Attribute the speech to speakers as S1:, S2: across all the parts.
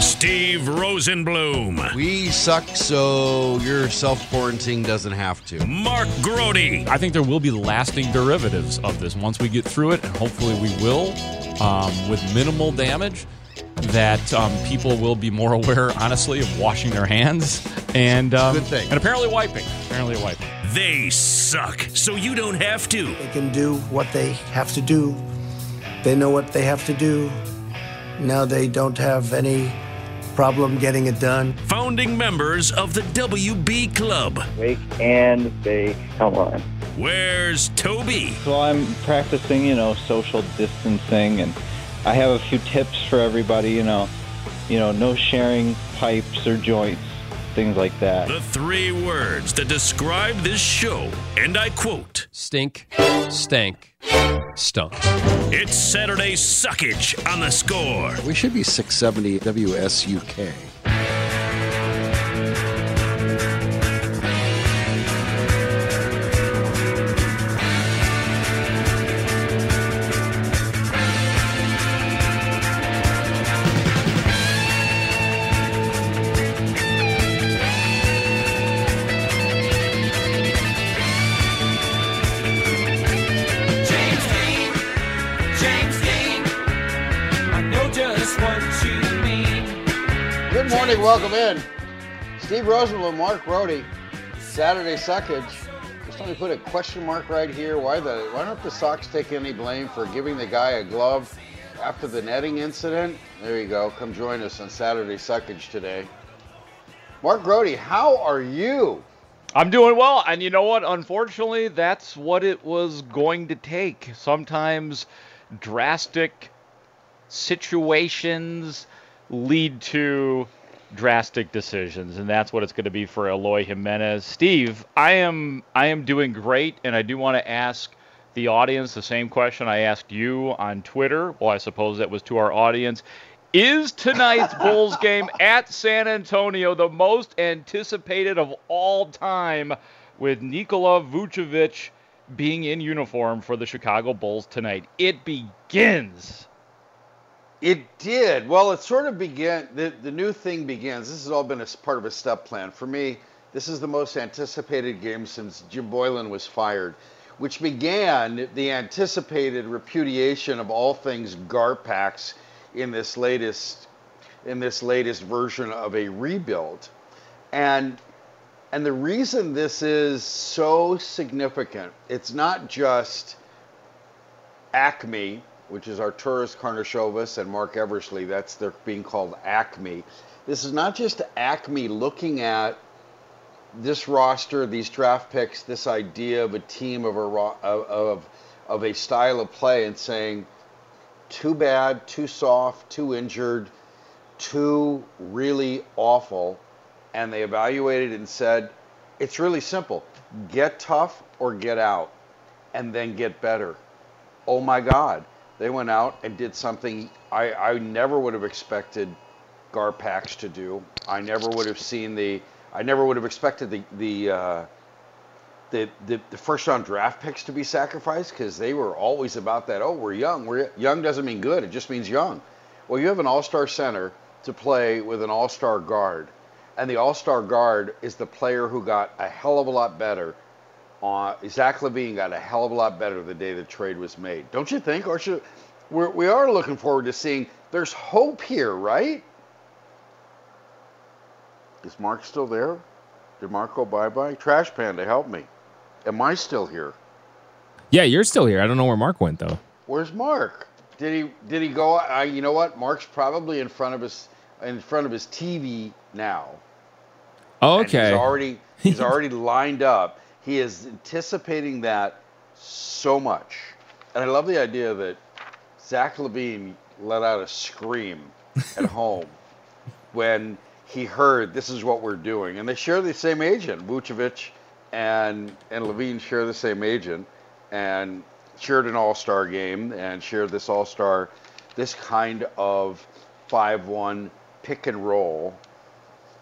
S1: Steve Rosenbloom.
S2: We suck, so your self quarantine doesn't have to.
S1: Mark Grote.
S3: I think there will be lasting derivatives of this once we get through it, and hopefully we will, um, with minimal damage. That um, people will be more aware, honestly, of washing their hands and um,
S2: Good thing.
S3: and apparently wiping. Apparently wiping.
S1: They suck, so you don't have to.
S4: They can do what they have to do. They know what they have to do. Now they don't have any problem getting it done.
S1: Founding members of the WB Club.
S5: Wake and bake. Come on.
S1: Where's Toby?
S6: So I'm practicing, you know, social distancing, and I have a few tips for everybody. You know, you know, no sharing pipes or joints, things like that.
S1: The three words that describe this show, and I quote
S7: Stink, stank, stunk.
S1: It's Saturday Suckage on the score.
S2: We should be 670 WSUK. Welcome in. Steve Rosenbloom, Mark Grote, Saturday Suckage. Just let me put a question mark right here. Why the why don't the Sox take any blame for giving the guy a glove after the netting incident? There you go. Come join us on Saturday Suckage today. Mark Grote, how are you?
S3: I'm doing well, and you know what? Unfortunately, that's what it was going to take. Sometimes drastic situations lead to drastic decisions, and that's what it's going to be for Eloy Jimenez. Steve, I am I am doing great, and I do want to ask the audience the same question I asked you on Twitter. Well, I suppose that was to our audience. Is tonight's Bulls game at San Antonio the most anticipated of all time with Nikola Vucevic being in uniform for the Chicago Bulls tonight? It begins.
S2: It did. Well, it sort of began. The, the new thing begins. This has all been a part of a step plan. For me, this is the most anticipated game since Jim Boylan was fired, which began the anticipated repudiation of all things Garpax in this latest in this latest version of a rebuild. And and the reason this is so significant, it's not just Acme, which is Arturas Karnisovas and Marc Eversley. That's they're being called Acme. This is not just Acme looking at this roster, these draft picks, this idea of a team of a of, of a style of play, and saying, too bad, too soft, too injured, too really awful, and they evaluated and said, it's really simple: get tough or get out, and then get better oh my God, they went out and did something I, I never would have expected Garpax to do. I never would have seen the, I never would have expected the, the, uh, the, the, the first round draft picks to be sacrificed because they were always about that. Oh, we're young. We're young doesn't mean good. It just means young. Well, you have an all-star center to play with an all-star guard, and the all-star guard is the player who got a hell of a lot better uh, Zach LaVine got a hell of a lot better the day the trade was made. Don't you think? Or should, we're, we are looking forward to seeing. There's hope here, right? Is Mark still there? Did Mark go bye bye? Trash Panda, help me. Am I still here?
S8: Yeah, you're still here. I don't know where Mark went though.
S2: Where's Mark? Did he did he go? I, you know what? Mark's probably in front of his in front of his TV now.
S8: Oh, okay.
S2: he's already he's already lined up. He is anticipating that so much, and I love the idea that Zach LaVine let out a scream at home when he heard this is what we're doing, and they share the same agent. Vucevic and and LaVine share the same agent, and shared an All Star game and shared this All Star, this kind of five-one pick and roll.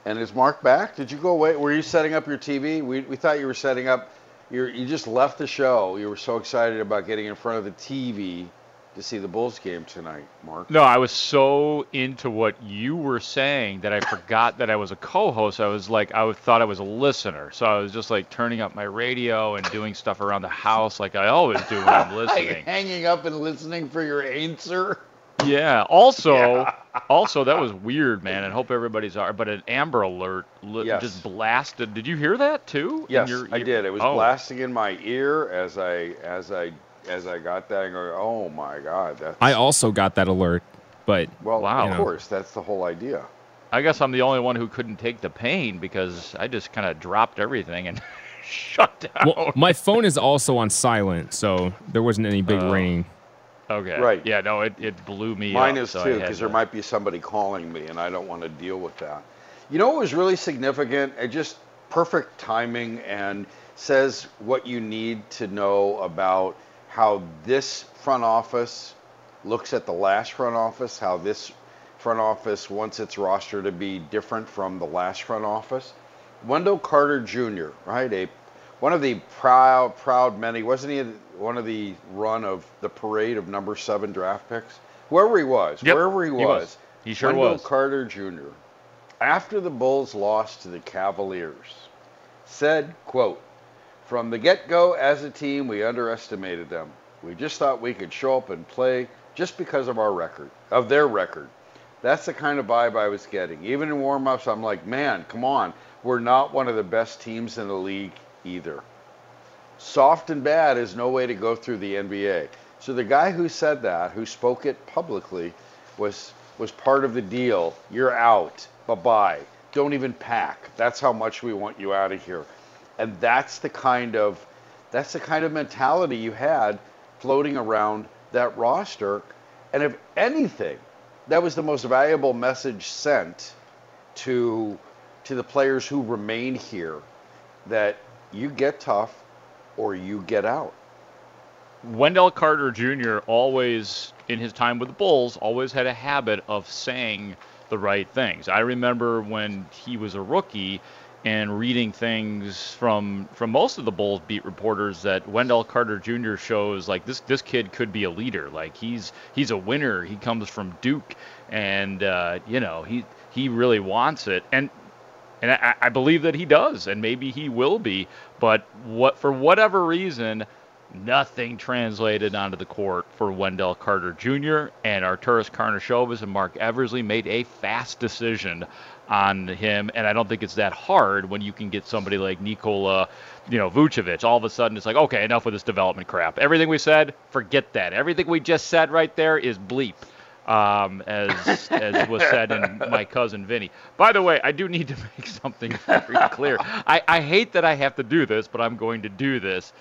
S2: And is Mark back? Did you go away? Were you setting up your TV? We, we thought you were setting up. You you just left the show. You were so excited about getting in front of the TV to see the Bulls game tonight, Mark.
S3: No, I was so into what you were saying that I forgot that I was a co-host. I was like, I thought I was a listener, so I was just like turning up my radio and doing stuff around the house like I always do when I'm listening.
S2: Hanging up and listening for your answer.
S3: Yeah. Also, also that was weird, man. And hope everybody's all right. But an Amber Alert li-
S2: Yes.
S3: just blasted. Did you hear that too? in
S2: Yes,
S3: your-
S2: I did. It was
S3: oh.
S2: blasting in my ear as I as I as I got that and go, oh my god, that's
S8: I also got that alert, but
S2: well,
S3: Wow.
S2: of
S8: know.
S2: course, that's the whole idea.
S3: I guess I'm the only one who couldn't take the pain because I just kind of dropped everything and shut down.
S8: well, my phone is also on silent, so there wasn't any big
S3: Oh.
S8: ringing.
S3: Okay.
S2: Right.
S3: Yeah. No, it, it blew me
S2: Mine
S3: up,
S2: is
S3: so
S2: too, because there might be somebody calling me, and I don't want to deal with that. You know what was really significant? It just perfect timing and says what you need to know about how this front office looks at the last front office, how this front office wants its roster to be different from the last front office. Wendell Carter Jr., right? A one of the proud, proud many. Wasn't he one of the run of the parade of number seven draft picks? Whoever he was,
S3: Yep,
S2: wherever he
S3: he
S2: was,
S3: was. He sure
S2: Wendell
S3: was.
S2: Carter Jr. After the Bulls lost to the Cavaliers, said, "quote From the get-go, as a team, we underestimated them. We just thought we could show up and play just because of our record, of their record. That's the kind of vibe I was getting. Even in warm-ups, I'm like, man, come on, we're not one of the best teams in the league either. Soft and bad is no way to go through the NBA. So the guy who said that, who spoke it publicly, was was part of the deal. You're out. Bye bye. Don't even pack. That's how much we want you out of here. And that's the kind of that's the kind of mentality you had floating around that roster. And if anything, that was the most valuable message sent to to the players who remain here that you get tough or you get out.
S3: Wendell Carter Jr. always, in his time with the Bulls, always had a habit of saying the right things. I remember when he was a rookie and reading things from from most of the Bulls beat reporters that Wendell Carter Jr. shows like this this kid could be a leader. Like he's he's a winner. He comes from Duke, and uh, you know he he really wants it. And and I, I believe that he does, and maybe he will be. But what for whatever reason, nothing translated onto the court for Wendell Carter Jr. and Arturas Karnisovas and Marc Eversley made a fast decision on him, and I don't think it's that hard when you can get somebody like Nikola, you know, Vucevic. All of a sudden, it's like, okay, enough with this development crap. Everything we said, forget that. Everything we just said right there is bleep um, as as was said in my cousin Vinny. By the way, I do need to make something very clear. I, I hate that I have to do this, but I'm going to do this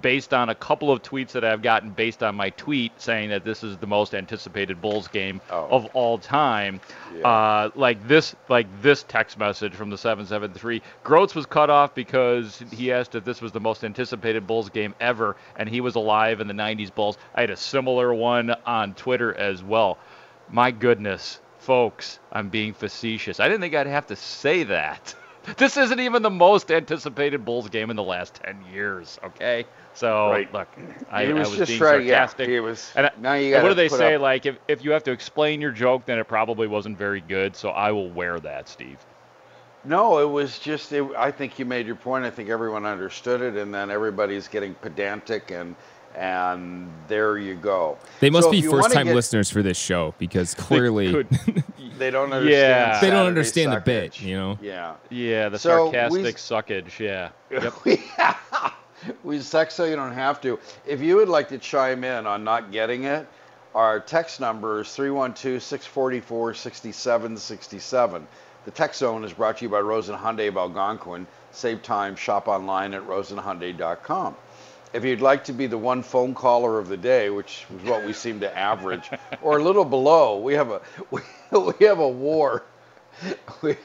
S3: based on a couple of tweets that I've gotten based on my tweet saying that this is the most anticipated Bulls game of all time. Uh, like this, like this text message from the 773. Groats was cut off because he asked if this was the most anticipated Bulls game ever, and he was alive in the 90s Bulls. I had a similar one on Twitter as well. My goodness, folks, I'm being facetious. I didn't think I'd have to say that. This isn't even the most anticipated Bulls game in the last 10 years, okay? So,
S2: Right.
S3: look, I,
S2: was
S3: I was
S2: just
S3: being
S2: yeah,
S3: sarcastic.
S2: he was-
S3: and I-
S2: now you
S3: what
S2: gotta
S3: do they say?
S2: up-
S3: Like, if, if you have to explain your joke, then it probably wasn't very good, so I will wear that, Steve.
S2: No, it was just. It, I think you made your point. I think everyone understood it, and then everybody's getting pedantic and And there you go.
S8: They must
S2: So
S8: be
S2: if you wanna
S8: first time
S2: get-
S8: listeners for this show because clearly
S3: could-
S2: They don't understand.
S3: Yeah.
S8: they don't
S2: Saturday
S8: understand the
S2: suckage.
S8: bit, you know?
S2: Yeah.
S3: Yeah, the
S2: So we-
S3: sarcastic suckage. Yeah. Yep.
S2: we suck so you don't have to. If you would like to chime in on not getting it, our text number is 312 644 6767. The text zone is brought to you by Rosen Hyundai of Algonquin. Save time, shop online at rosenhyundai.com. If you'd like to be the one phone caller of the day, which is what we seem to average, or a little below, we have a we, we have a war. We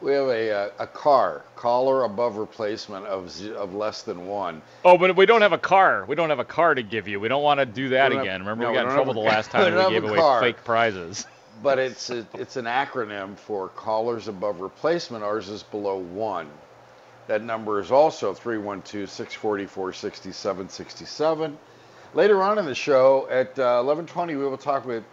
S2: we have a, uh, a car, caller above replacement of, of less than one.
S3: Oh, but we don't have a car. We don't have a car to give you. We don't want to do that
S2: We don't have-
S3: again. Remember,
S2: no,
S3: we
S2: we
S3: got in trouble the last time
S2: don't
S3: we gave away
S2: car.
S3: fake prizes.
S2: But it's a, it's an acronym for callers above replacement. Ours is below one. That number is also 312 644 6767. Later on in the show at uh, 1120, we will talk with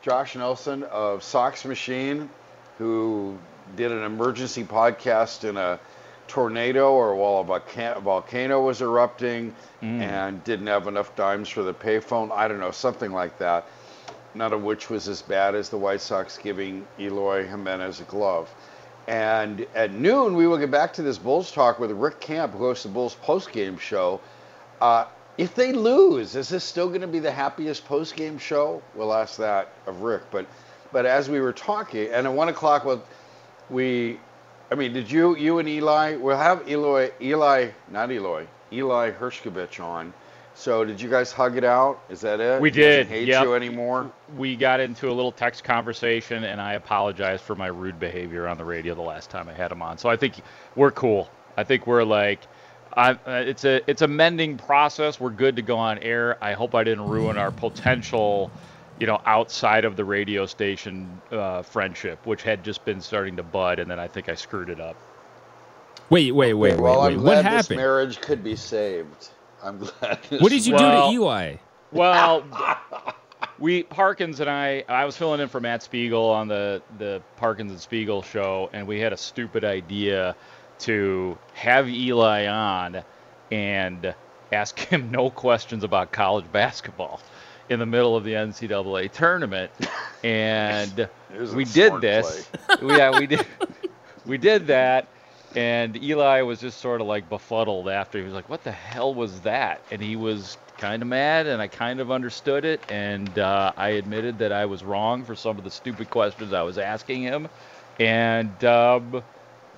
S2: Josh Nelson of Sox Machine, who did an emergency podcast in a tornado or while a volca- volcano was erupting and didn't have enough dimes for the payphone. I don't know, something like that. None of which was as bad as the White Sox giving Eloy Jimenez a glove. And at noon, we will get back to this Bulls talk with Rick Camp, who hosts the Bulls postgame show. Uh, if they lose, is this still going to be the happiest postgame show? We'll ask that of Rick. But, but as we were talking, and at one o'clock, well, we, I mean, did you, you and Eli, we'll have Eloy, Eli, not Eloy, Eli Hershkovich on. So did you guys hug it out? Is that it?
S3: We
S2: He doesn't
S3: did.
S2: Hate
S3: yep.
S2: you anymore?
S3: We got into a little text conversation, and I apologized for my rude behavior on the radio the last time I had him on. So I think we're cool. I think we're like, I, uh, it's a it's a mending process. We're good to go on air. I hope I didn't ruin our potential, you know, outside of the radio station uh, friendship, which had just been starting to bud, and then I think I screwed it up.
S8: Wait, wait, wait,
S2: well,
S8: wait,
S2: I'm
S8: wait.
S2: glad
S8: What
S2: this
S8: happened?
S2: marriage could be saved. I'm glad. this
S8: What did you
S3: Well-
S8: do to Eli?
S3: Well, we Parkins and I, I was filling in for Matt Spiegel on the the Parkins and Spiegel show, and we had a stupid idea to have Eli on and ask him no questions about college basketball in the middle of the NCAA tournament, and
S2: It was a
S3: we did
S2: smart
S3: this. yeah, we did. We did that, and Eli was just sort of like befuddled after. He was like, "What the hell was that?" And he was kind of mad, and I kind of understood it, and uh, I admitted that I was wrong for some of the stupid questions I was asking him, and um,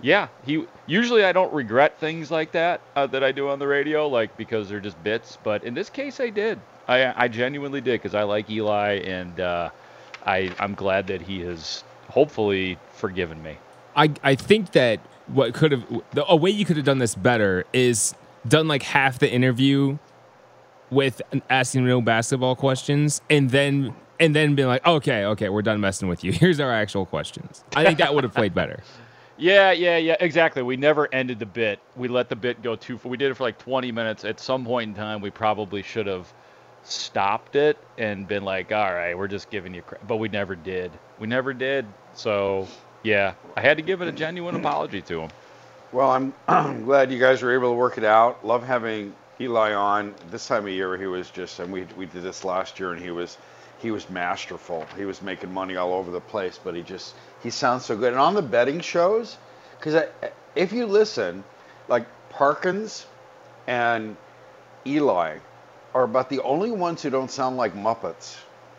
S3: yeah, he usually I don't regret things like that uh, that I do on the radio, like because they're just bits, but in this case I did. I I genuinely did because I like Eli, and uh, I I'm glad that he has hopefully forgiven me.
S8: I I think that what could have a way you could have done this better is done like half the interview with asking no basketball questions and then and then being like okay okay we're done messing with you here's our actual questions i think that would have played better
S3: Yeah, yeah, yeah, exactly. We never ended the bit. We let the bit go too far. We did it for like 20 minutes. At some point in time, we probably should have stopped it and been like, all right, we're just giving you crap. But we never did. We never did. So, yeah, I had to give it a genuine apology to him.
S2: Well, I'm, I'm glad you guys were able to work it out. Love having Eli on. This time of year, he was just, and we we did this last year, and he was he was masterful. He was making money all over the place, but he just he sounds so good. And on the betting shows, because if you listen, like Parkins and Eli are about the only ones who don't sound like Muppets.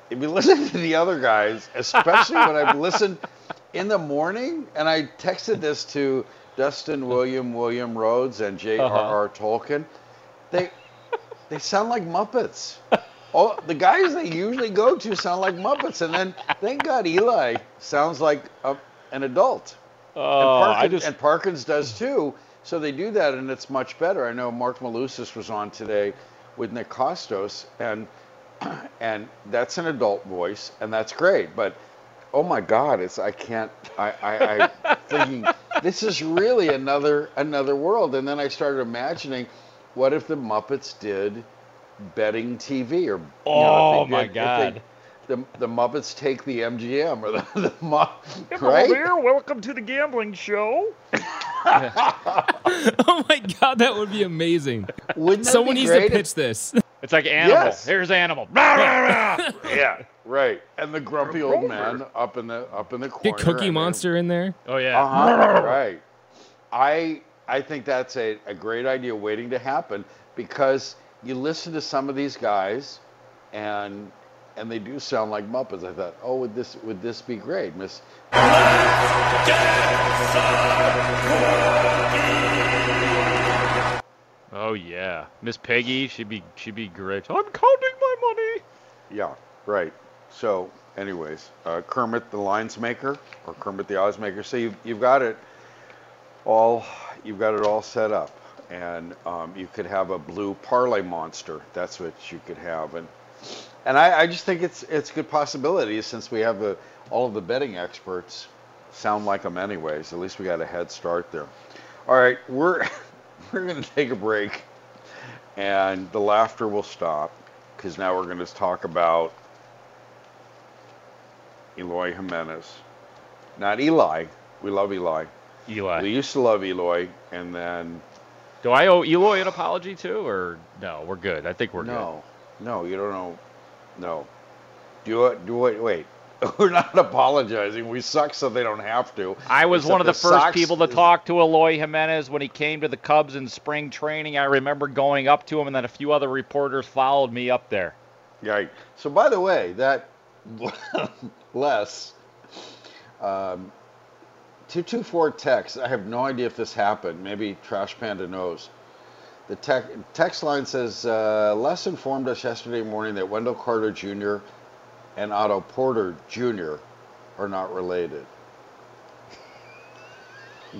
S2: If you listen to the other guys, especially when I've listened in the morning, and I texted this to Dustin William, William Rhodes, and J.R.R. Uh-huh. Tolkien, they they sound like Muppets. All the guys they usually go to sound like Muppets, and then thank God Eli sounds like a, an adult.
S3: Oh,
S2: and,
S3: I
S2: Parkins,
S3: just
S2: and Parkins does too. So they do that, and it's much better. I know Mark Malusis was on today with Nick Kostos, and and that's an adult voice, and that's great. But oh my God, it's I can't. I I, I thinking this is really another another world. And then I started imagining, what if the Muppets did betting TV, or you know,
S3: Oh, my
S2: did- if they-
S3: God.
S2: the, the Muppets take the MGM or the, the Mu-
S3: Hello
S2: right?
S3: there. Welcome to the gambling show.
S8: oh my god, that would be amazing.
S2: Wouldn't
S8: Someone
S2: be
S8: needs
S2: great
S8: to
S2: if-
S8: pitch this.
S3: It's like animal.
S2: Yes.
S3: Here's animal.
S2: Yeah, right. And the grumpy old man up in the up in the corner.
S8: Get Cookie
S2: and
S8: Monster in there.
S3: Oh yeah.
S2: Uh-huh, right. I I think that's a, a great idea waiting to happen because you listen to some of these guys and and they do sound like Muppets. I thought, oh, would this would this be great, Miss?
S3: Oh yeah. Miss Peggy, she'd be she'd be great. I'm counting my money.
S2: Yeah, right. So, anyways, uh, Kermit the Lines Maker or Kermit the Oz Maker. So you've, you've got it all. You've got it all set up, and um, you could have a blue parlay monster. That's what you could have, and and I, I just think it's it's a good possibility since we have the all of the betting experts sound like them anyways. At least we got a head start there. All right, we're we're gonna take a break, and the laughter will stop because now we're going to talk about Eloy Jimenez. Not Eli. We love Eli.
S3: Eli.
S2: We used to love Eloy, and then
S3: Do I owe Eloy an apology too, or no? We're good. I think we're good.
S2: no, no, you don't know. No, do it. Do it. Wait. We're not apologizing. We suck, so they don't have to.
S3: I was
S2: Except
S3: one of the, first
S2: Sox
S3: people to
S2: is-
S3: talk to Eloy Jimenez when he came to the Cubs in spring training. I remember going up to him, and then a few other reporters followed me up there.
S2: Right. So, by the way, that Les, um, 224 text. I have no idea if this happened. Maybe Trash Panda knows. The tech, text line says uh, Les informed us yesterday morning that Wendell Carter Jr. and Otto Porter Jr. are not related.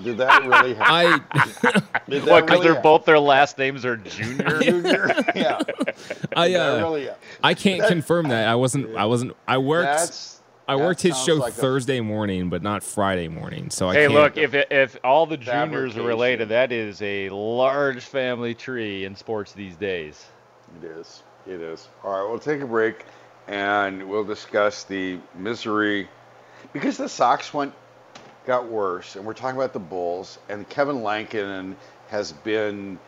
S2: Did that really happen?
S8: I
S2: Did that
S3: What? Because
S2: really
S3: they're
S2: happen?
S3: both their last names are Junior.
S2: Junior? yeah.
S8: I uh,
S2: really?
S8: I can't confirm that. I wasn't. I wasn't. I worked.
S2: That's,
S8: I worked his show
S2: like a-
S8: Thursday morning, but not Friday morning. So I
S3: Hey,
S8: can't.
S3: look, if if all the juniors are related, that is a large family tree in sports these days.
S2: It is. It is. All right, we'll take a break and we'll discuss the misery because the Sox went got worse, and we're talking about the Bulls and Kevin Lankinen has been.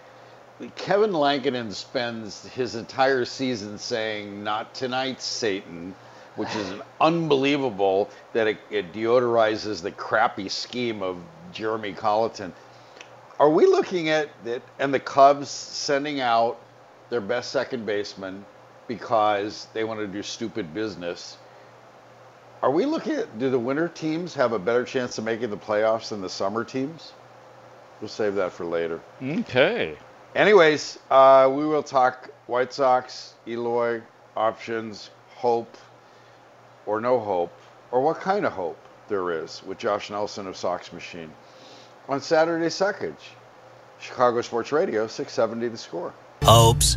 S2: Kevin Lankinen spends his entire season saying, "Not tonight, Satan," which is unbelievable that it, it deodorizes the crappy scheme of Jeremy Colliton. Are we looking at it and the Cubs sending out their best second baseman because they want to do stupid business? Are we looking at do the winter teams have a better chance of making the playoffs than the summer teams? We'll save that for later.
S3: Okay.
S2: Anyways, uh, we will talk White Sox, Eloy, options, hope, or no hope, or what kind of hope there is with Josh Nelson of Sox Machine on Saturday Suckage. Chicago Sports Radio, 670 the score.
S9: Oops.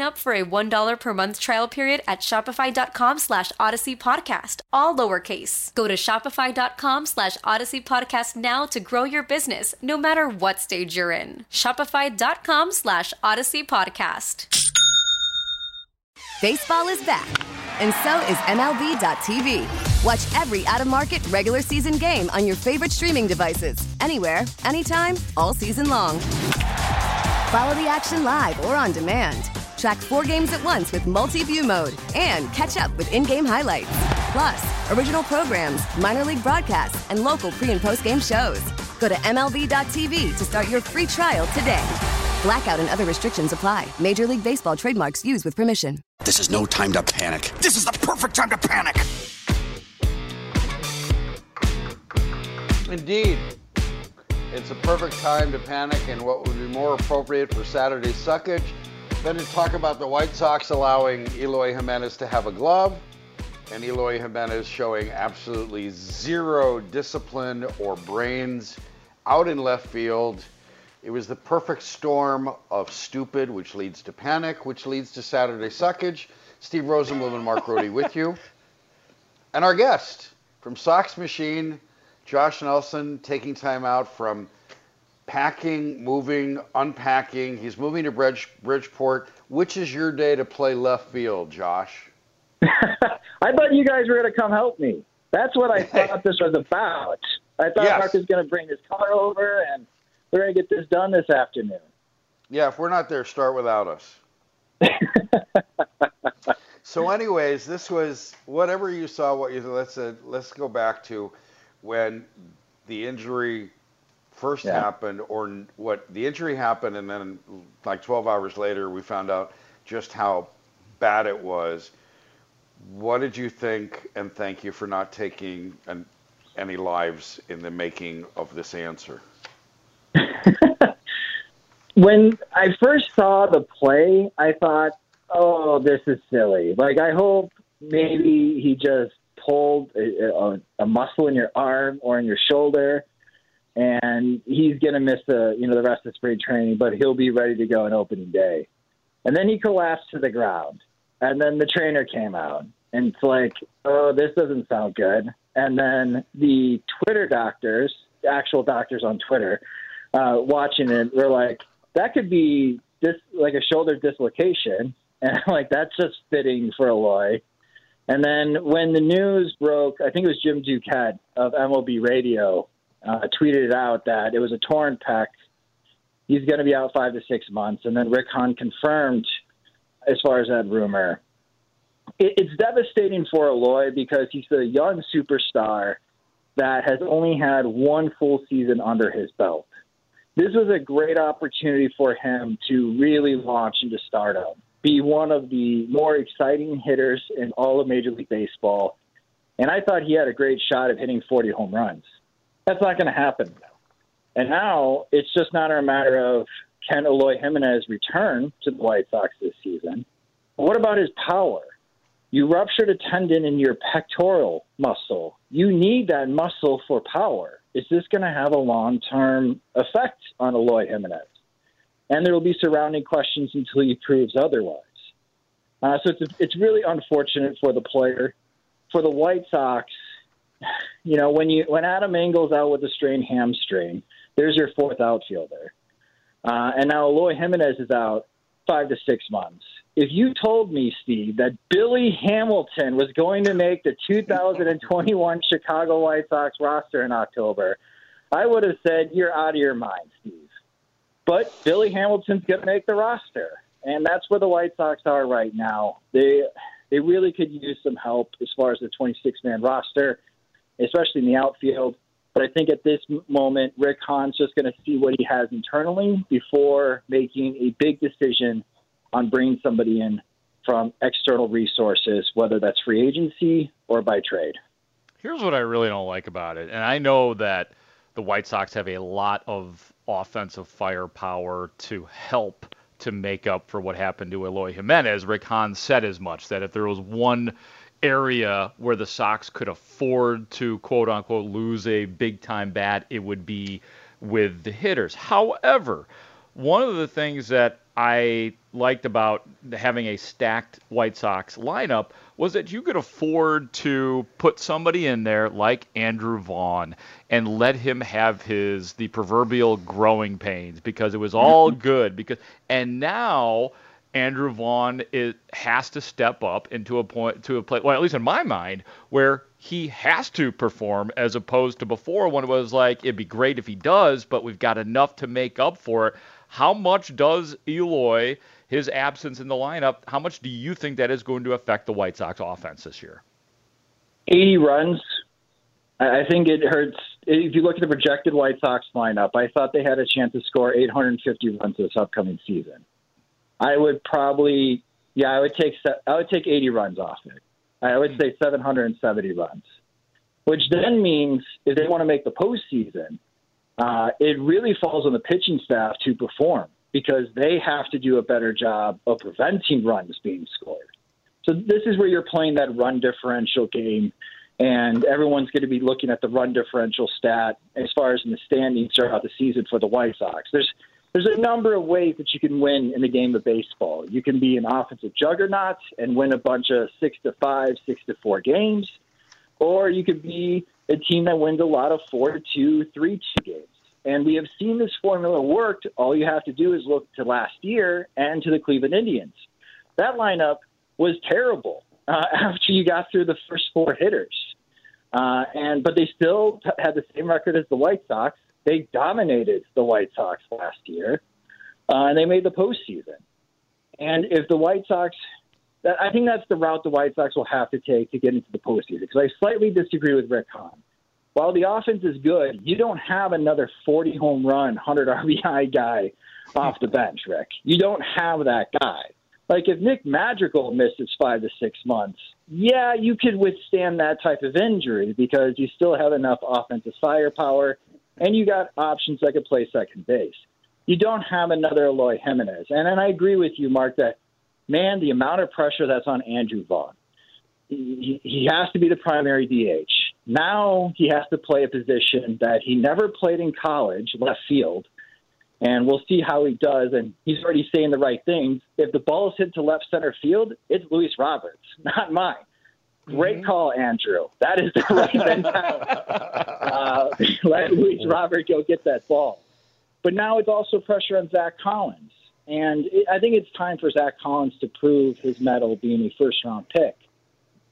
S10: up for a $1 per month trial period at shopify.com slash odyssey podcast, all lowercase. Go to shopify.com slash odyssey podcast now to grow your business, no matter what stage you're in. Shopify.com slash odyssey podcast.
S11: Baseball is back, and so is MLB.tv. Watch every out of market regular season game on your favorite streaming devices, anywhere, anytime, all season long. Follow the action live or on demand. Track four games at once with multi view mode and catch up with in game highlights. Plus, original programs, minor league broadcasts, and local pre and post game shows. Go to MLB.tv to start your free trial today. Blackout and other restrictions apply. Major League Baseball trademarks used with permission.
S9: This is no time to panic. This is the perfect time to panic.
S2: Indeed. It's a perfect time to panic, and what would be more appropriate for Saturday suckage than to talk about the White Sox allowing Eloy Jimenez to have a glove, and Eloy Jimenez showing absolutely zero discipline or brains out in left field. It was the perfect storm of stupid, which leads to panic, which leads to Saturday suckage. Steve Rosenbloom and Mark Grote with you. And our guest from Sox Machine, Josh Nelson, taking time out from packing, moving, unpacking. He's moving to Bridge, Bridgeport. Which is your day to play left field, Josh?
S5: I thought you guys were going to come help me. That's what I thought this was about. I thought
S2: Yes.
S5: Mark was going to bring his car over, and we're going to get this done this afternoon.
S2: Yeah, if we're not there, start without us. so, anyways, this was whatever you saw. What you let's uh, let's go back to when the injury first
S5: Yeah.
S2: happened, or what the injury happened, and then like 12 hours later, we found out just how bad it was. What did you think? And thank you for not taking an, any lives in the making of this answer.
S5: when I first saw the play, I thought, "Oh, this is silly." Like, I hope maybe he just pulled a, a, a muscle in your arm or in your shoulder, and he's going to miss the you know the rest of spring training, but he'll be ready to go on opening day. And then he collapsed to the ground, and then the trainer came out, and it's like, "Oh, this doesn't sound good." And then the Twitter doctors, the actual doctors on Twitter, uh, watching it, were like, that could be this like a shoulder dislocation, and like that's just fitting for Eloy. And then when the news broke, I think it was Jim Duquette of MLB Radio uh, tweeted out that it was a torn pec. He's going to be out five to six months, and then Rick Hahn confirmed as far as that rumor. It, it's devastating for Eloy because he's a young superstar that has only had one full season under his belt this was a great opportunity for him to really launch into stardom, be one of the more exciting hitters in all of Major League Baseball. And I thought he had a great shot of hitting 40 home runs. That's not going to happen. And now it's just not a matter of can Eloy Jimenez return to the White Sox this season. What about his power? You ruptured a tendon in your pectoral muscle. You need that muscle for power. Is this going to have a long term effect on Eloy Jimenez? And there will be surrounding questions until he proves otherwise. Uh, so it's, it's really unfortunate for the player. For the White Sox, you know, when you when Adam Engel's out with a strained hamstring, there's your fourth outfielder. Uh, and now Eloy Jimenez is out five to six months. If you told me, Steve, that Billy Hamilton was going to make the 2021 Chicago White Sox roster in October, I would have said, You're out of your mind, Steve. But Billy Hamilton's going to make the roster. And that's where the White Sox are right now. They they really could use some help as far as the 26 man roster, especially in the outfield. But I think at this moment, Rick Hahn's just going to see what he has internally before making a big decision on bringing somebody in from external resources, whether that's free agency or by trade.
S3: Here's what I really don't like about it. And I know that the White Sox have a lot of offensive firepower to help to make up for what happened to Eloy Jimenez. Rick Hahn said as much that if there was one area where the Sox could afford to quote unquote lose a big time bat, it would be with the hitters. However, one of the things that I liked about having a stacked White Sox lineup was that you could afford to put somebody in there like Andrew Vaughn and let him have his the proverbial growing pains because it was all mm-hmm. good because and now Andrew Vaughn is, has to step up into a point to a place well at least in my mind where he has to perform as opposed to before when it was like it'd be great if he does but we've got enough to make up for it how much does Eloy, his absence in the lineup, how much do you think that is going to affect the White Sox offense this year?
S5: 80 runs. I think it hurts. If you look at the projected White Sox lineup, I thought they had a chance to score 850 runs this upcoming season. I would probably, yeah, I would take I would take 80 runs off it. I would say 770 runs, which then means if they want to make the postseason, uh, it really falls on the pitching staff to perform because they have to do a better job of preventing runs being scored. So this is where you're playing that run differential game, and everyone's going to be looking at the run differential stat as far as in the standings throughout the season for the White Sox. There's there's a number of ways that you can win in the game of baseball. You can be an offensive juggernaut and win a bunch of six to five, six to four games, or you could be a team that wins a lot of four to two, three two games. And we have seen this formula worked. All you have to do is look to last year and to the Cleveland Indians. That lineup was terrible uh, after you got through the first four hitters, uh, and but they still had the same record as the White Sox. They dominated the White Sox last year, uh, and they made the postseason. And if the White Sox, that, I think that's the route the White Sox will have to take to get into the postseason. Because I slightly disagree with Rick Hahn while the offense is good, you don't have another 40 home run, 100 RBI guy off the bench, Rick. You don't have that guy. Like if Nick Madrigal misses five to six months, yeah, you could withstand that type of injury because you still have enough offensive firepower and you got options that could play second base. You don't have another Eloy Jimenez. And, and I agree with you, Mark, that, man, the amount of pressure that's on Andrew Vaughn. He, he has to be the primary DH. Now he has to play a position that he never played in college, left field. And we'll see how he does. And he's already saying the right things. If the ball is hit to left center field, it's Luis Roberts, not mine. Great call, Andrew. That is the right mentality. uh, let Luis Robert go get that ball. But now it's also pressure on Zack Collins. And it, I think it's time for Zack Collins to prove his mettle being a first round pick.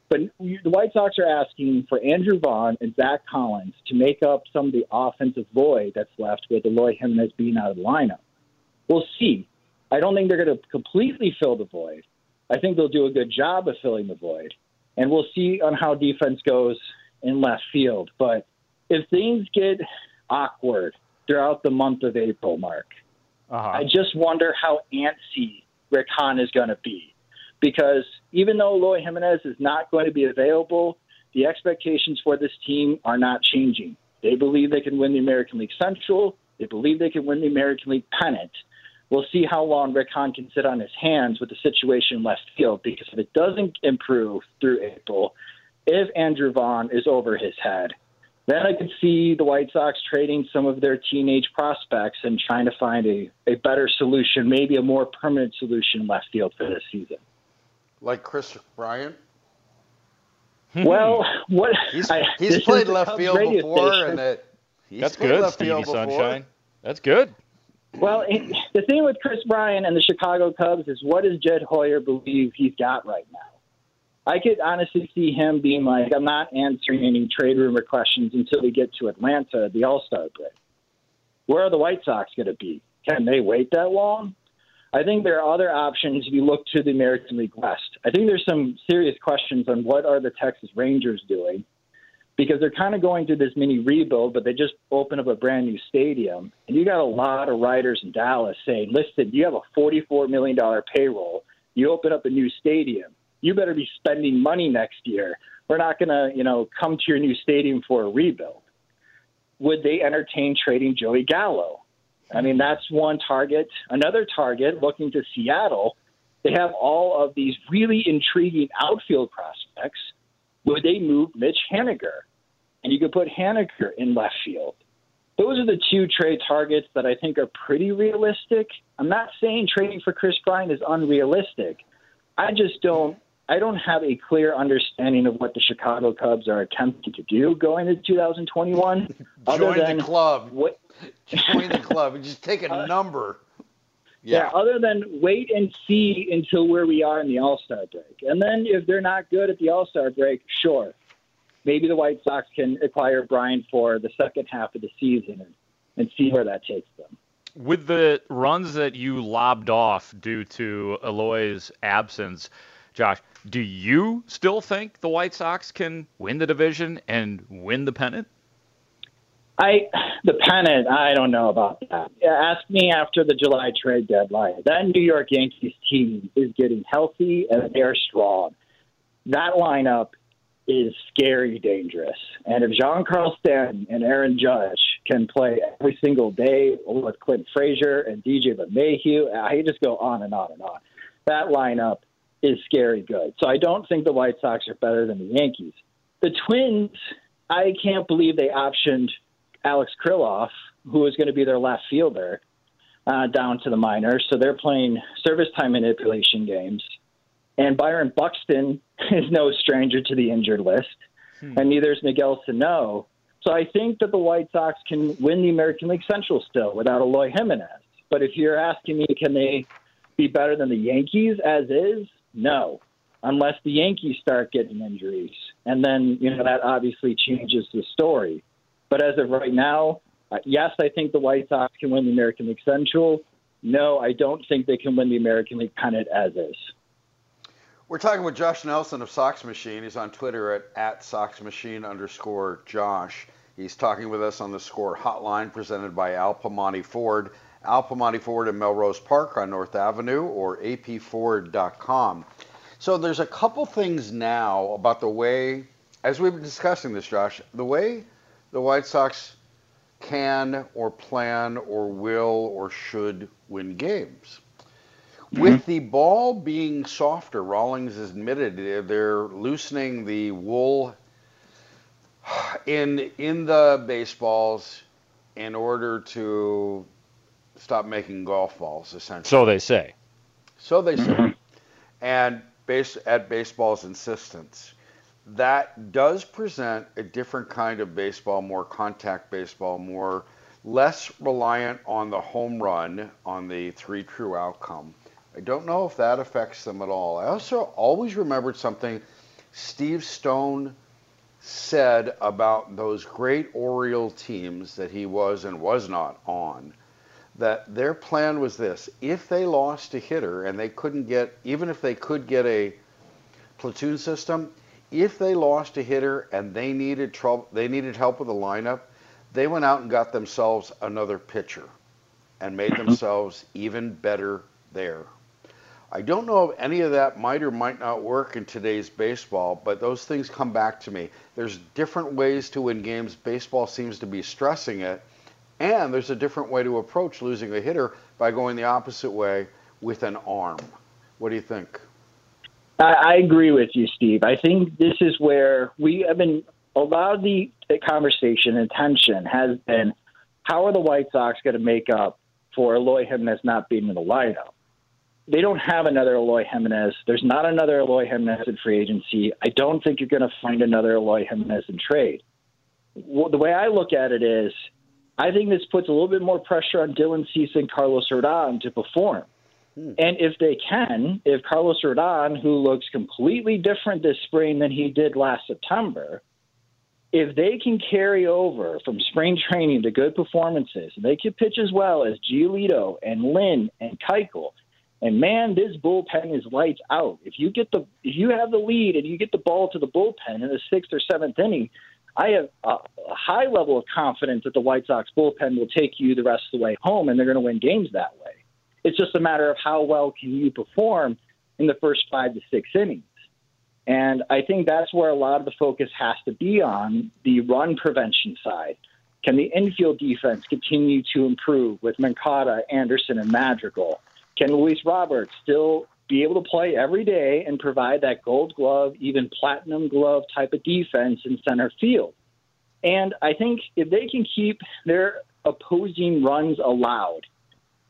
S5: But the White Sox are asking for Andrew Vaughn and Zack Collins to make up some of the offensive void that's left with Eloy Jimenez being out of the lineup. We'll see. I don't think they're going to completely fill the void. I think they'll do a good job of filling the void. And we'll see on how defense goes in left field. But if things get awkward throughout the month of April, Mark,
S3: uh-huh.
S5: I just wonder how antsy Rick Hahn is going to be because even though Eloy Jimenez is not going to be available, the expectations for this team are not changing. They believe they can win the American League Central. They believe they can win the American League pennant. We'll see how long Rick Hahn can sit on his hands with the situation in left field because if it doesn't improve through April, if Andrew Vaughn is over his head, then I could see the White Sox trading some of their teenage prospects and trying to find a, a better solution, maybe a more permanent solution in left field for this season.
S2: Like Kris Bryant? Hmm.
S5: Well, what
S2: He's,
S5: I-
S2: he's
S5: this
S2: played left field before,
S5: station.
S2: and it, he's
S3: That's good,
S2: left
S3: Stevie
S2: field before.
S3: Sunshine. That's good.
S5: Well, it, the thing with Kris Bryant and the Chicago Cubs is what does Jed Hoyer believe he's got right now? I could honestly see him being like, I'm not answering any trade rumor questions until we get to Atlanta, the All Star break. Where are the White Sox going to be? Can they wait that long? I think there are other options if you look to the American League West. I think there's some serious questions on what are the Texas Rangers doing because they're kind of going through this mini rebuild, but they just opened up a brand new stadium. And you got a lot of writers in Dallas saying, listen, you have a $44 million payroll. You open up a new stadium. You better be spending money next year. We're not going to, you know, come to your new stadium for a rebuild. Would they entertain trading Joey Gallo? I mean, that's one target. Another target, looking to Seattle, they have all of these really intriguing outfield prospects. Would they move Mitch Haniger? And you could put Haniger in left field. Those are the two trade targets that I think are pretty realistic. I'm not saying trading for Kris Bryant is unrealistic. I just don't I don't have a clear understanding of what the Chicago Cubs are attempting to do going into 2021. other
S2: Join
S5: than
S2: the club.
S5: What,
S2: Join the club and just take a uh, number.
S5: yeah. other than wait and see until where we are in the All Star break. And then if they're not good at the All Star break, sure. Maybe the White Sox can acquire Brian for the second half of the season and, see where that takes them.
S3: With the runs that you lobbed off due to Eloy's absence, Josh, do you still think the White Sox can win the division and win the pennant?
S5: I the pennant, I don't know about that. Ask me after the July trade deadline. That New York Yankees team is getting healthy and they're strong. That lineup is scary dangerous. And if Giancarlo Stanton and Aaron Judge can play every single day with Clint Frazier and DJ LeMahieu, I just go on and on and on. That lineup is scary good. So I don't think the White Sox are better than the Yankees. The Twins, I can't believe they optioned Alex Kirilloff, who was going to be their left fielder, uh, down to the minors. So they're playing service time manipulation games. And Byron Buxton is no stranger to the injured list, and neither is Miguel Sano. So I think that the White Sox can win the American League Central still without Eloy Jimenez. But if you're asking me, can they be better than the Yankees as is? No, unless the Yankees start getting injuries, and then you know that obviously changes the story. But as of right now, uh, yes, I think the White Sox can win the American League Central. No, I don't think they can win the American League pennant as is.
S2: We're talking with Josh Nelson of Sox Machine. He's on Twitter at, at Sox Machine underscore Josh. He's talking with us on the score hotline presented by Al Piemonte Ford. Al Piemonte Ford in Melrose Park on North Avenue or apford.com. So there's a couple things now about the way, as we've been discussing this, Josh, the way the White Sox can or plan or will or should win games. Mm-hmm. With the ball being softer, Rawlings has admitted they're- they're loosening the wool in in the baseballs in order to stop making golf balls, essentially.
S3: So they say.
S2: So they say. Mm-hmm. And base at baseball's insistence, that does present a different kind of baseball, more contact baseball, more less reliant on the home run, on the three true outcome. I don't know if that affects them at all. I also always remembered something Steve Stone said about those great Oriole teams that he was and was not on that their plan was this. If they lost a hitter and they couldn't get even if they could get a platoon system if they lost a hitter and they needed trouble they needed help with the lineup they went out and got themselves another pitcher and made mm-hmm. themselves even better there I don't know if any of that might or might not work in today's baseball, but those things come back to me. There's different ways to win games. Baseball seems to be stressing it. And there's a different way to approach losing a hitter by going the opposite way with an arm. What do you think?
S5: I, I agree with you, Steve. I think this is where we have been. A lot of the conversation and tension has been, how are the White Sox going to make up for Eloy Jimenez not being in the lineup? They don't have another Eloy Jimenez. There's not another Eloy Jimenez in free agency. I don't think you're going to find another Eloy Jimenez in trade. Well, the way I look at it is, I think this puts a little bit more pressure on Dylan Cease and Carlos Rodon to perform. Hmm. And if they can, if Carlos Rodon, who looks completely different this spring than he did last September, if they can carry over from spring training to good performances, and they can pitch as well as Giolito and Lynn and Keuchel, and man, this bullpen is lights out. If you get the if you have the lead and you get the ball to the bullpen in the sixth or seventh inning, I have a, high level of confidence that the White Sox bullpen will take you the rest of the way home, and they're going to win games that way. It's just a matter of how well can you perform in the first five to six innings. And I think that's where a lot of the focus has to be on the run prevention side. Can the infield defense continue to improve with Moncada, Anderson, and Madrigal? Can Luis Roberts still be able to play every day and provide that gold glove, even platinum glove type of defense in center field? And I think if they can keep their opposing runs allowed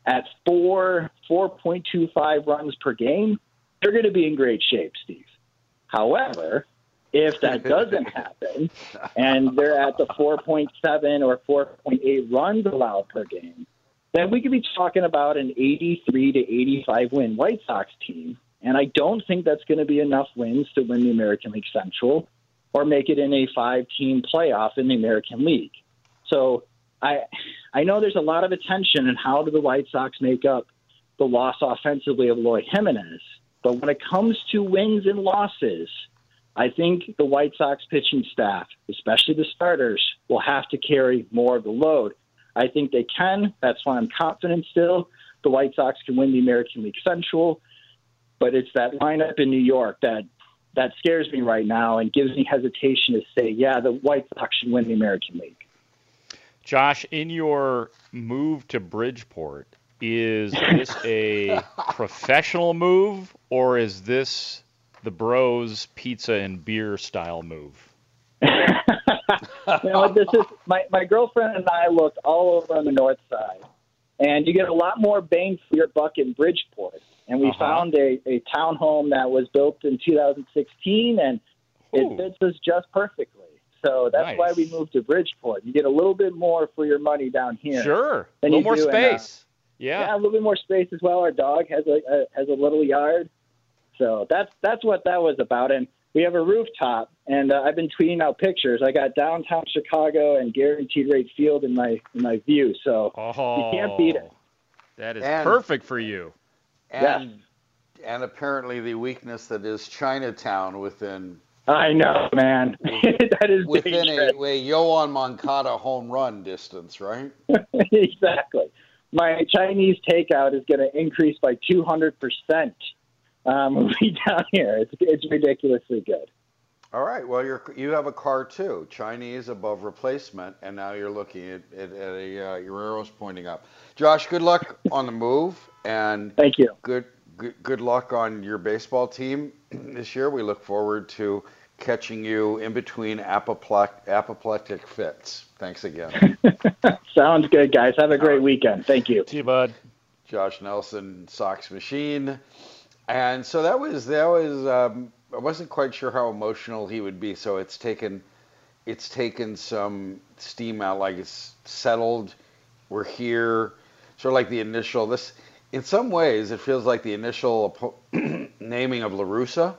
S5: at four, 4.25 runs per game, they're going to be in great shape, Steve. However, if that doesn't happen and they're at the 4.7 or 4.8 runs allowed per game, then we could be talking about an 83 to 85 win White Sox team. And I don't think that's going to be enough wins to win the American League Central or make it in a five team playoff in the American League. So I I know there's a lot of attention on how do the White Sox make up the loss offensively of Eloy Jimenez. But when it comes to wins and losses, I think the White Sox pitching staff, especially the starters, will have to carry more of the load. I think they can. That's why I'm confident still. The White Sox can win the American League Central, but it's that lineup in New York that that scares me right now and gives me hesitation to say, yeah, the White Sox should win the American League.
S3: Josh, in your move to Bridgeport, is this a professional move or is this the bros pizza and beer style move?
S5: you know, this is my, my girlfriend and I looked all over on the north side, and you get a lot more bang for your buck in Bridgeport. And we
S3: Uh-huh.
S5: found a, a townhome that was built in 2016, and it fits us just perfectly. So that's why we moved to Bridgeport. You get a little bit more for your money down here.
S3: Sure. A little more
S5: do in, uh,
S3: space. yeah.
S5: yeah, a little bit more space as well. Our dog has a, a has a little yard, so that's that's what that was about. And we have a rooftop, and uh, I've been tweeting out pictures. I got downtown Chicago and guaranteed rate field in my in my view, so you can't beat it.
S3: That is
S2: And-
S3: perfect for you.
S2: And and apparently the weakness that is Chinatown within
S5: I know, man. that is
S2: within
S5: dangerous.
S2: a, a Yoan Moncada home run distance, right?
S5: exactly. My Chinese takeout is going to increase by 200% um, when we down here. It's, it's ridiculously good.
S2: All right. Well, you're you have a car too, Chinese above replacement, and now you're looking at, at, at a uh, your arrows pointing up. Josh, good luck on the move, and
S5: thank you.
S2: Good good good luck on your baseball team this year. We look forward to catching you in between apoplec- apoplectic fits. Thanks again.
S5: Sounds good, guys. Have a great weekend. Thank you.
S3: See you, bud.
S2: Josh Nelson, Sox Machine, and so that was that was. Um, I wasn't quite sure how emotional he would be, so it's taken it's taken some steam out. Like it's settled. We're here. Sort of like the initial. This, in some ways, it feels like the initial naming of La Russa.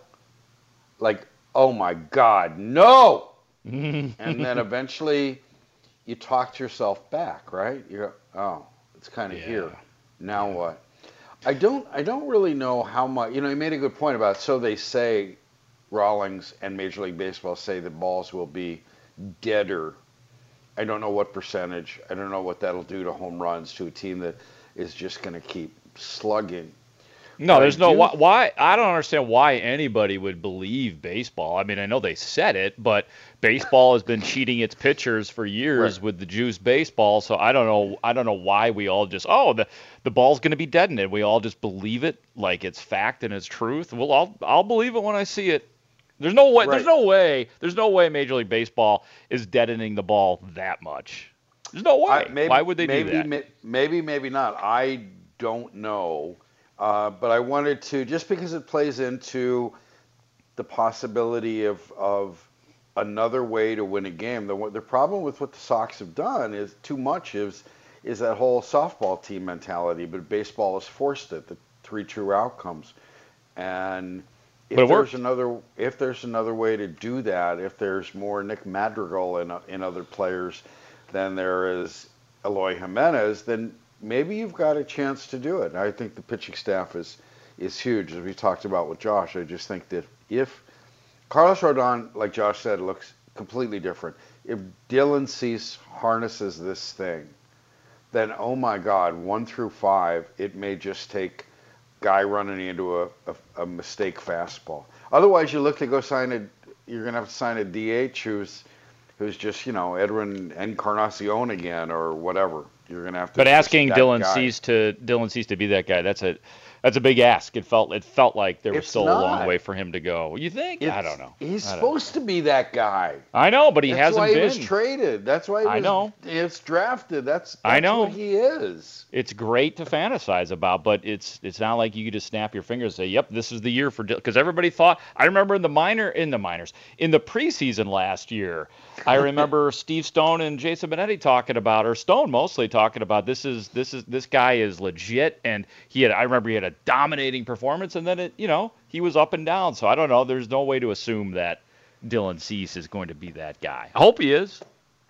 S2: Like, oh my God, no! and then eventually, you talk to yourself back, right? You go, oh, it's kind of here. Now what? I don't. I don't really know how much. You know, you made a good point about. So they say, Rawlings and Major League Baseball say the balls will be deader. I don't know what percentage. I don't know what that'll do to home runs to a team that is just going to keep slugging.
S3: No, there's no why, why. I don't understand why anybody would believe baseball. I mean, I know they said it, but baseball has been cheating its pitchers for years with the juice baseball. So I don't know. I don't know why we all just oh the the ball's going to be deadened. We all just believe it like it's fact and it's truth. Well, I'll I'll believe it when I see it. There's no way. There's no way. There's no way Major League Baseball is deadening the ball that much. There's no way.
S2: I- maybe,
S3: why would they
S2: maybe,
S3: do that?
S2: ma- Maybe, maybe not. I don't know. Uh, but I wanted to, just because it plays into the possibility of, of another way to win a game. The, the problem with what the Sox have done is too much is, is that whole softball team mentality, but baseball has forced it, the three true outcomes. And if there's
S3: worked.
S2: another if there's another way to do that, if there's more Nick Madrigal in in other players than there is Eloy Jimenez, then maybe you've got a chance to do it. I think the pitching staff is is huge, as we talked about with Josh. I just think that if Carlos Rodon, like Josh said, looks completely different. If Dylan Cease harnesses this thing, then oh my God, one through five, it may just take guy running into a, a, a mistake fastball. Otherwise, you look to go sign a. You're gonna have to sign a DH who's who's just you know Edwin Encarnacion again or whatever. You're gonna have to.
S3: But asking Dylan
S2: guy.
S3: Cease to Dylan Cease to be that guy, that's a that's a big ask. It felt it felt like there was
S2: It's
S3: still a long way for him to go. You think? I don't know.
S2: He's
S3: don't-
S2: supposed to be that guy.
S3: I know, but he
S2: That's
S3: hasn't
S2: why
S3: been.
S2: he was traded. That's why he
S3: I know.
S2: It's drafted. That's, that's
S3: I know.
S2: he is.
S3: it's great to fantasize about, but it's it's not like you could just snap your fingers and say, "Yep, this is the year for." Because everybody thought. I remember in the minor, in the minors, in the preseason last year, I remember Steve Stone and Jason Benetti talking about, or Stone mostly talking about, this is this is this guy is legit, and he had. I remember he had a dominating performance, and then it, you know, he was up and down. So I don't know. There's no way to assume that Dylan Cease is going to be that guy. I hope he is,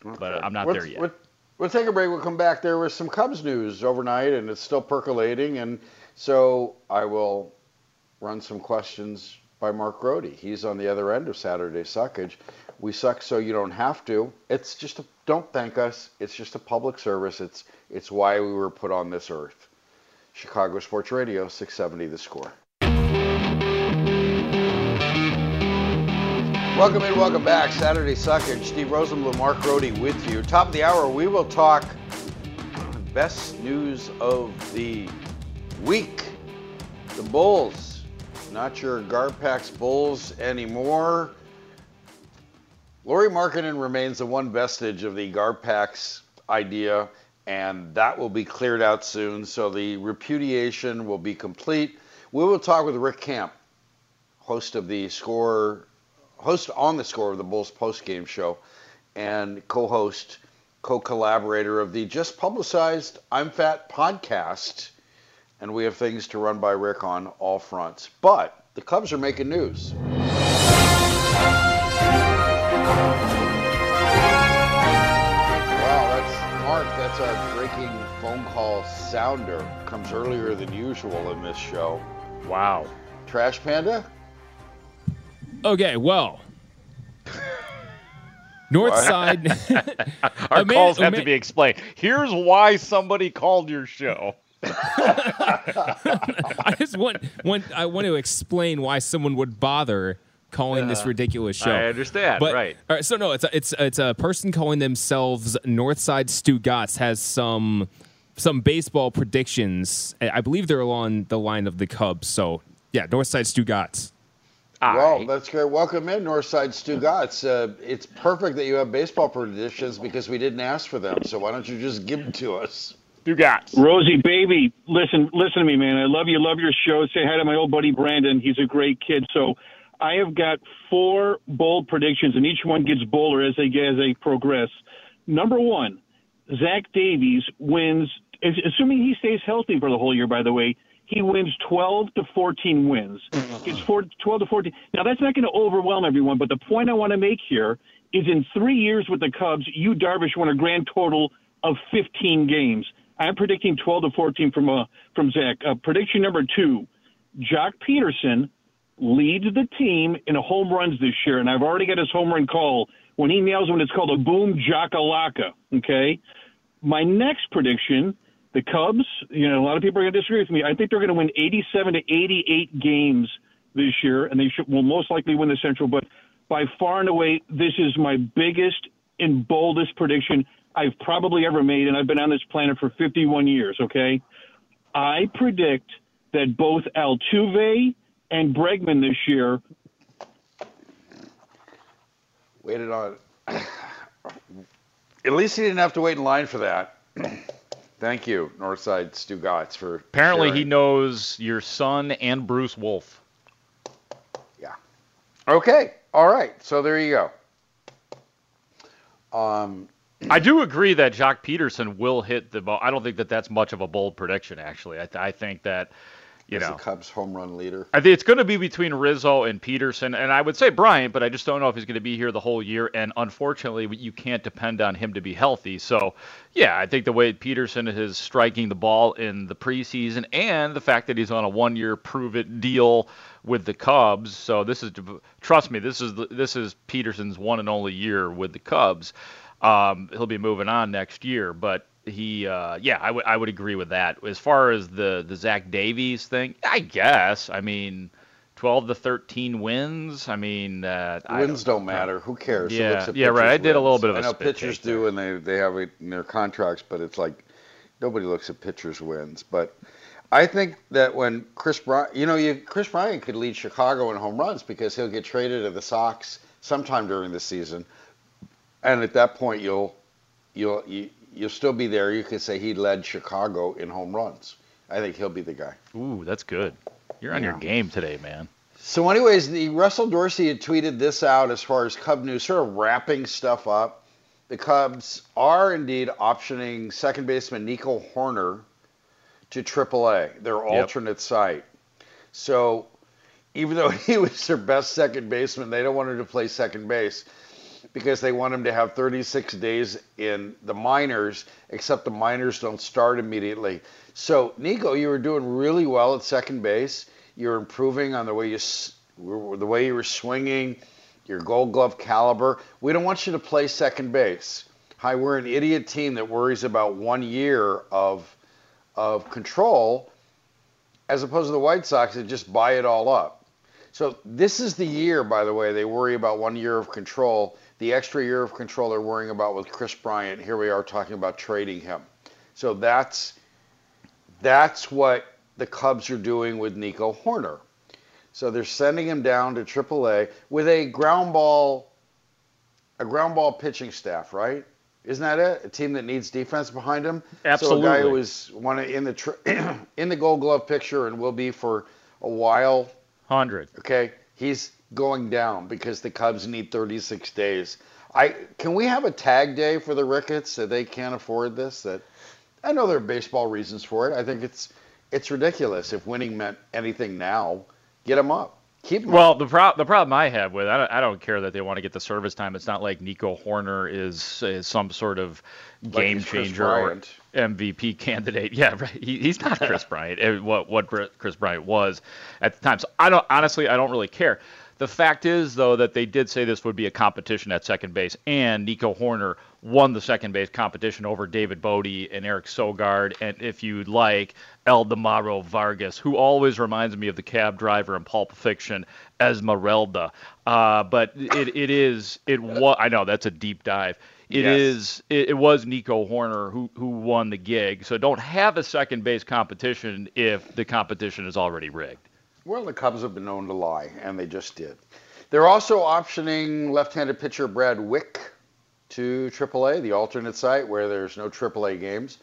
S3: but I'm not
S2: Let's-
S3: there yet.
S2: We'll, we'll take a break. We'll come back. There was some Cubs news overnight, and it's still percolating. And so I will run some questions by Mark Grote. He's on the other end of Saturday Suckage. We suck so you don't have to. It's just a, don't thank us. It's just a public service. It's it's why we were put on this earth. Chicago Sports Radio, 670 The Score. Welcome in, welcome back. Saturday Suckage. Steve Rosenbloom, Mark Grote with you. Top of the hour, we will talk best news of the week. The Bulls. Not your Garpax Bulls anymore. Lauri Markkanen remains the one vestige of the Garpax idea, and that will be cleared out soon. So the repudiation will be complete. We will talk with Rick Kamla, host of the score, host on the score of the Bulls postgame show, and co-host, co-collaborator of the just publicized I'm Fat podcast. And we have things to run by Rick on all fronts. But the Cubs are making news. Our breaking phone call sounder. Comes earlier than usual in this show.
S3: Wow.
S2: Trash Panda?
S8: Okay, well. North side.
S3: Our
S8: Ama-
S3: calls have to be explained. Here's why somebody called your show.
S8: I just want, want I want to explain why someone would bother calling this
S3: Uh,
S8: ridiculous show.
S3: I understand,
S8: But-
S3: right.
S8: All right, so no, it's a, it's it's a person calling themselves Northside Stu Gotts has some some baseball predictions. I I believe they're along the line of the Cubs. So yeah, Northside Stu Gotts.
S2: Well, that's great. Welcome in, Northside Stu Gotts. Uh, it's perfect that you have baseball predictions because we didn't ask for them. So why don't you just give them to us?
S3: Stu Gotts.
S12: Rosie, baby, listen, listen to me, man. I love you, love your show. Say hi to my old buddy Brandon. He's a great kid. So, I have got four bold predictions, and each one gets bolder as they as they progress. Number one, Zach Davies wins, assuming he stays healthy for the whole year. By the way, he wins 12 to 14 wins. Gets four, 12 to 14. Now that's not going to overwhelm everyone, but the point I want to make here is in three years with the Cubs, Yu Darvish won a grand total of 15 games. I'm predicting 12 to 14 from uh, from Zach. Uh, prediction number two: Joc Pederson leads the team in home runs this year, and I've already got his home run call. When he nails one, it's called a boom jackalaka. Okay. My next prediction: the Cubs. You know, a lot of people are going to disagree with me. I think they're going to win 87 to 88 games this year, and they should, will most likely win the Central. But by far and away, this is my biggest and boldest prediction I've probably ever made, and I've been on this planet for 51 years. Okay, I predict that both Altuve and Bregman this year
S2: Waited on. At least he didn't have to wait in line for that. Thank you, Northside Stu Gotts, for
S3: Apparently, he knows your son and Bruce Wolf. Yeah.
S2: Okay, all right. So there you go. Um,
S3: I do agree that Joc Pederson will hit the ball. I don't think that that's much of a bold prediction, actually. I, th- I think that, you
S2: as
S3: know,
S2: the Cubs home run leader.
S3: I think it's going to be between Rizzo and Pederson, and I would say Bryant, but I just don't know if he's going to be here the whole year. And unfortunately, you can't depend on him to be healthy. So, yeah, I think the way Pederson is striking the ball in the preseason, and the fact that he's on a one-year prove-it deal with the Cubs. So this is, trust me, this is this is Pederson's one and only year with the Cubs. Um, he'll be moving on next year, but he, uh, yeah, I would I would agree with that. As far as the the Zach Davies thing, I guess. I mean, twelve to thirteen wins. I mean, uh, I
S2: Wins don't, matter. Who cares?
S3: Yeah, yeah, right. I did a little bit of
S2: I know pitchers do, and they they have it in their contracts, but it's like nobody looks at pitchers' wins. But I think that when Kris Bryant, you know, you Kris Bryant could lead Chicago in home runs because he'll get traded to the Sox sometime during the season, and at that point you'll you'll you, you'll still be there. You could say he led Chicago in home runs. I think he'll be the guy.
S3: Ooh, that's good. You're on your game today, man.
S2: So, anyways, the Russell Dorsey had tweeted this out as far as Cub news, sort of wrapping stuff up. The Cubs are indeed optioning second baseman Nico Hoerner to AAA, their alternate site. So, even though he was their best second baseman, they don't want him to play second base because they want him to have 36 days in the minors, except the minors don't start immediately. So, Nico, you were doing really well at second base. You're improving on the way you the way you were swinging, your Gold Glove caliber. We don't want you to play second base. Hi, we're an idiot team that worries about one year of of control, as opposed to the White Sox that just buy it all up. So this is the year, by the way, they worry about one year of control. The extra year of control they're worrying about with Kris Bryant. Here we are talking about trading him. So that's that's what the Cubs are doing with Nico Hoerner. So they're sending him down to AAA with a ground ball a ground ball pitching staff, right? Isn't that it? A team that needs defense behind him. Absolutely. So a guy who was one in the in the Gold Glove picture and will be for a while.
S3: Hundred.
S2: Okay, he's going down because the Cubs need 36 days. I can we have a tag day for the Ricketts that they can't afford this? That I know there are baseball reasons for it. I think it's it's ridiculous if winning meant anything now. Get them up. Keep.
S3: Well, the pro- the problem I have with I don't, I don't care that they want to get the service time. It's not like Nico Hoerner is, is some sort of game
S2: Chris
S3: changer or MVP candidate. Yeah, right. He, he's not Kris Bryant. eh, What what Kris Bryant was at the time. So I don't honestly I don't really care. The fact is though that they did say this would be a competition at second base, and Nico Hoerner won the second base competition over David Bote and Eric Sogard, and if you'd like, Ildemaro Vargas, who always reminds me of the cab driver in Pulp Fiction, Esmeralda. Uh, but it, it is it was I know that's a deep dive. It
S2: Yes.
S3: is it, it was Nico Hoerner who who won the gig. So don't have a second base competition if the competition is already rigged.
S2: Well, the Cubs have been known to lie, and they just did. They're also optioning left-handed pitcher Brad Wieck to AAA, the alternate site where there's no AAA games.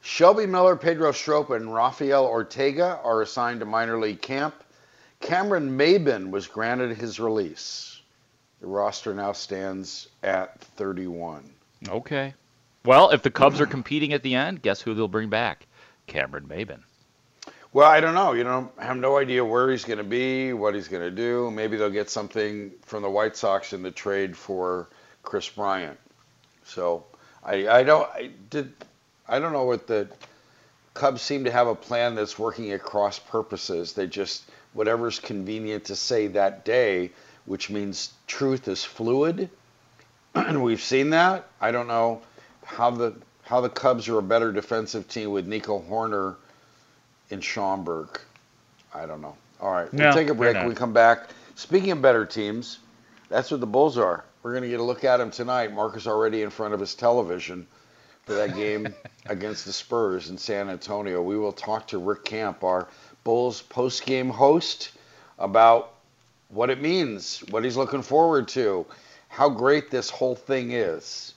S2: Shelby Miller, Pedro Strop, and Rafael Ortega are assigned to minor league camp. Cameron Maybin was granted his release. The roster now stands at 31.
S3: Okay. Well, if the Cubs are competing at the end, guess who they'll bring back? Cameron Maybin.
S2: Well, I don't know. You know, I have no idea where he's going to be, what he's going to do. Maybe they'll get something from the White Sox in the trade for Kris Bryant. So I, I don't, I did, I don't know what the Cubs seem to have a plan that's working across purposes. They just whatever's convenient to say that day, which means truth is fluid, and we've seen that. I don't know how the how the Cubs are a better defensive team with Nico Hoerner in Schaumburg. I don't know. All right, we'll take a break. When we come back. Speaking of better teams, that's what the Bulls are. We're going to get a look at them tonight. Mark is already in front of his television for that game against the Spurs in San Antonio. We will talk to Rick Kamla, our Bulls post-game host, about what it means, what he's looking forward to, how great this whole thing is.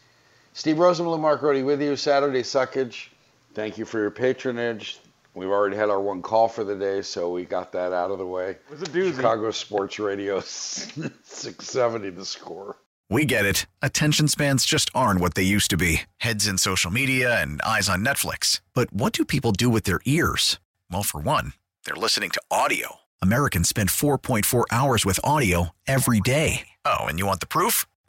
S2: Steve Rosenbloom, Mark Grote with you, Saturday Suckage. Thank you for your patronage. We've already had our one call for the day, so we got that out of the way.
S3: It was a doozy.
S2: Chicago Sports Radio, 670 the score.
S13: We get it. Attention spans just aren't what they used to be heads in social media and eyes on Netflix. But what do people do with their ears? Well, for one, they're listening to audio. Americans spend 4.4 hours with audio every day. Oh, and you want the proof?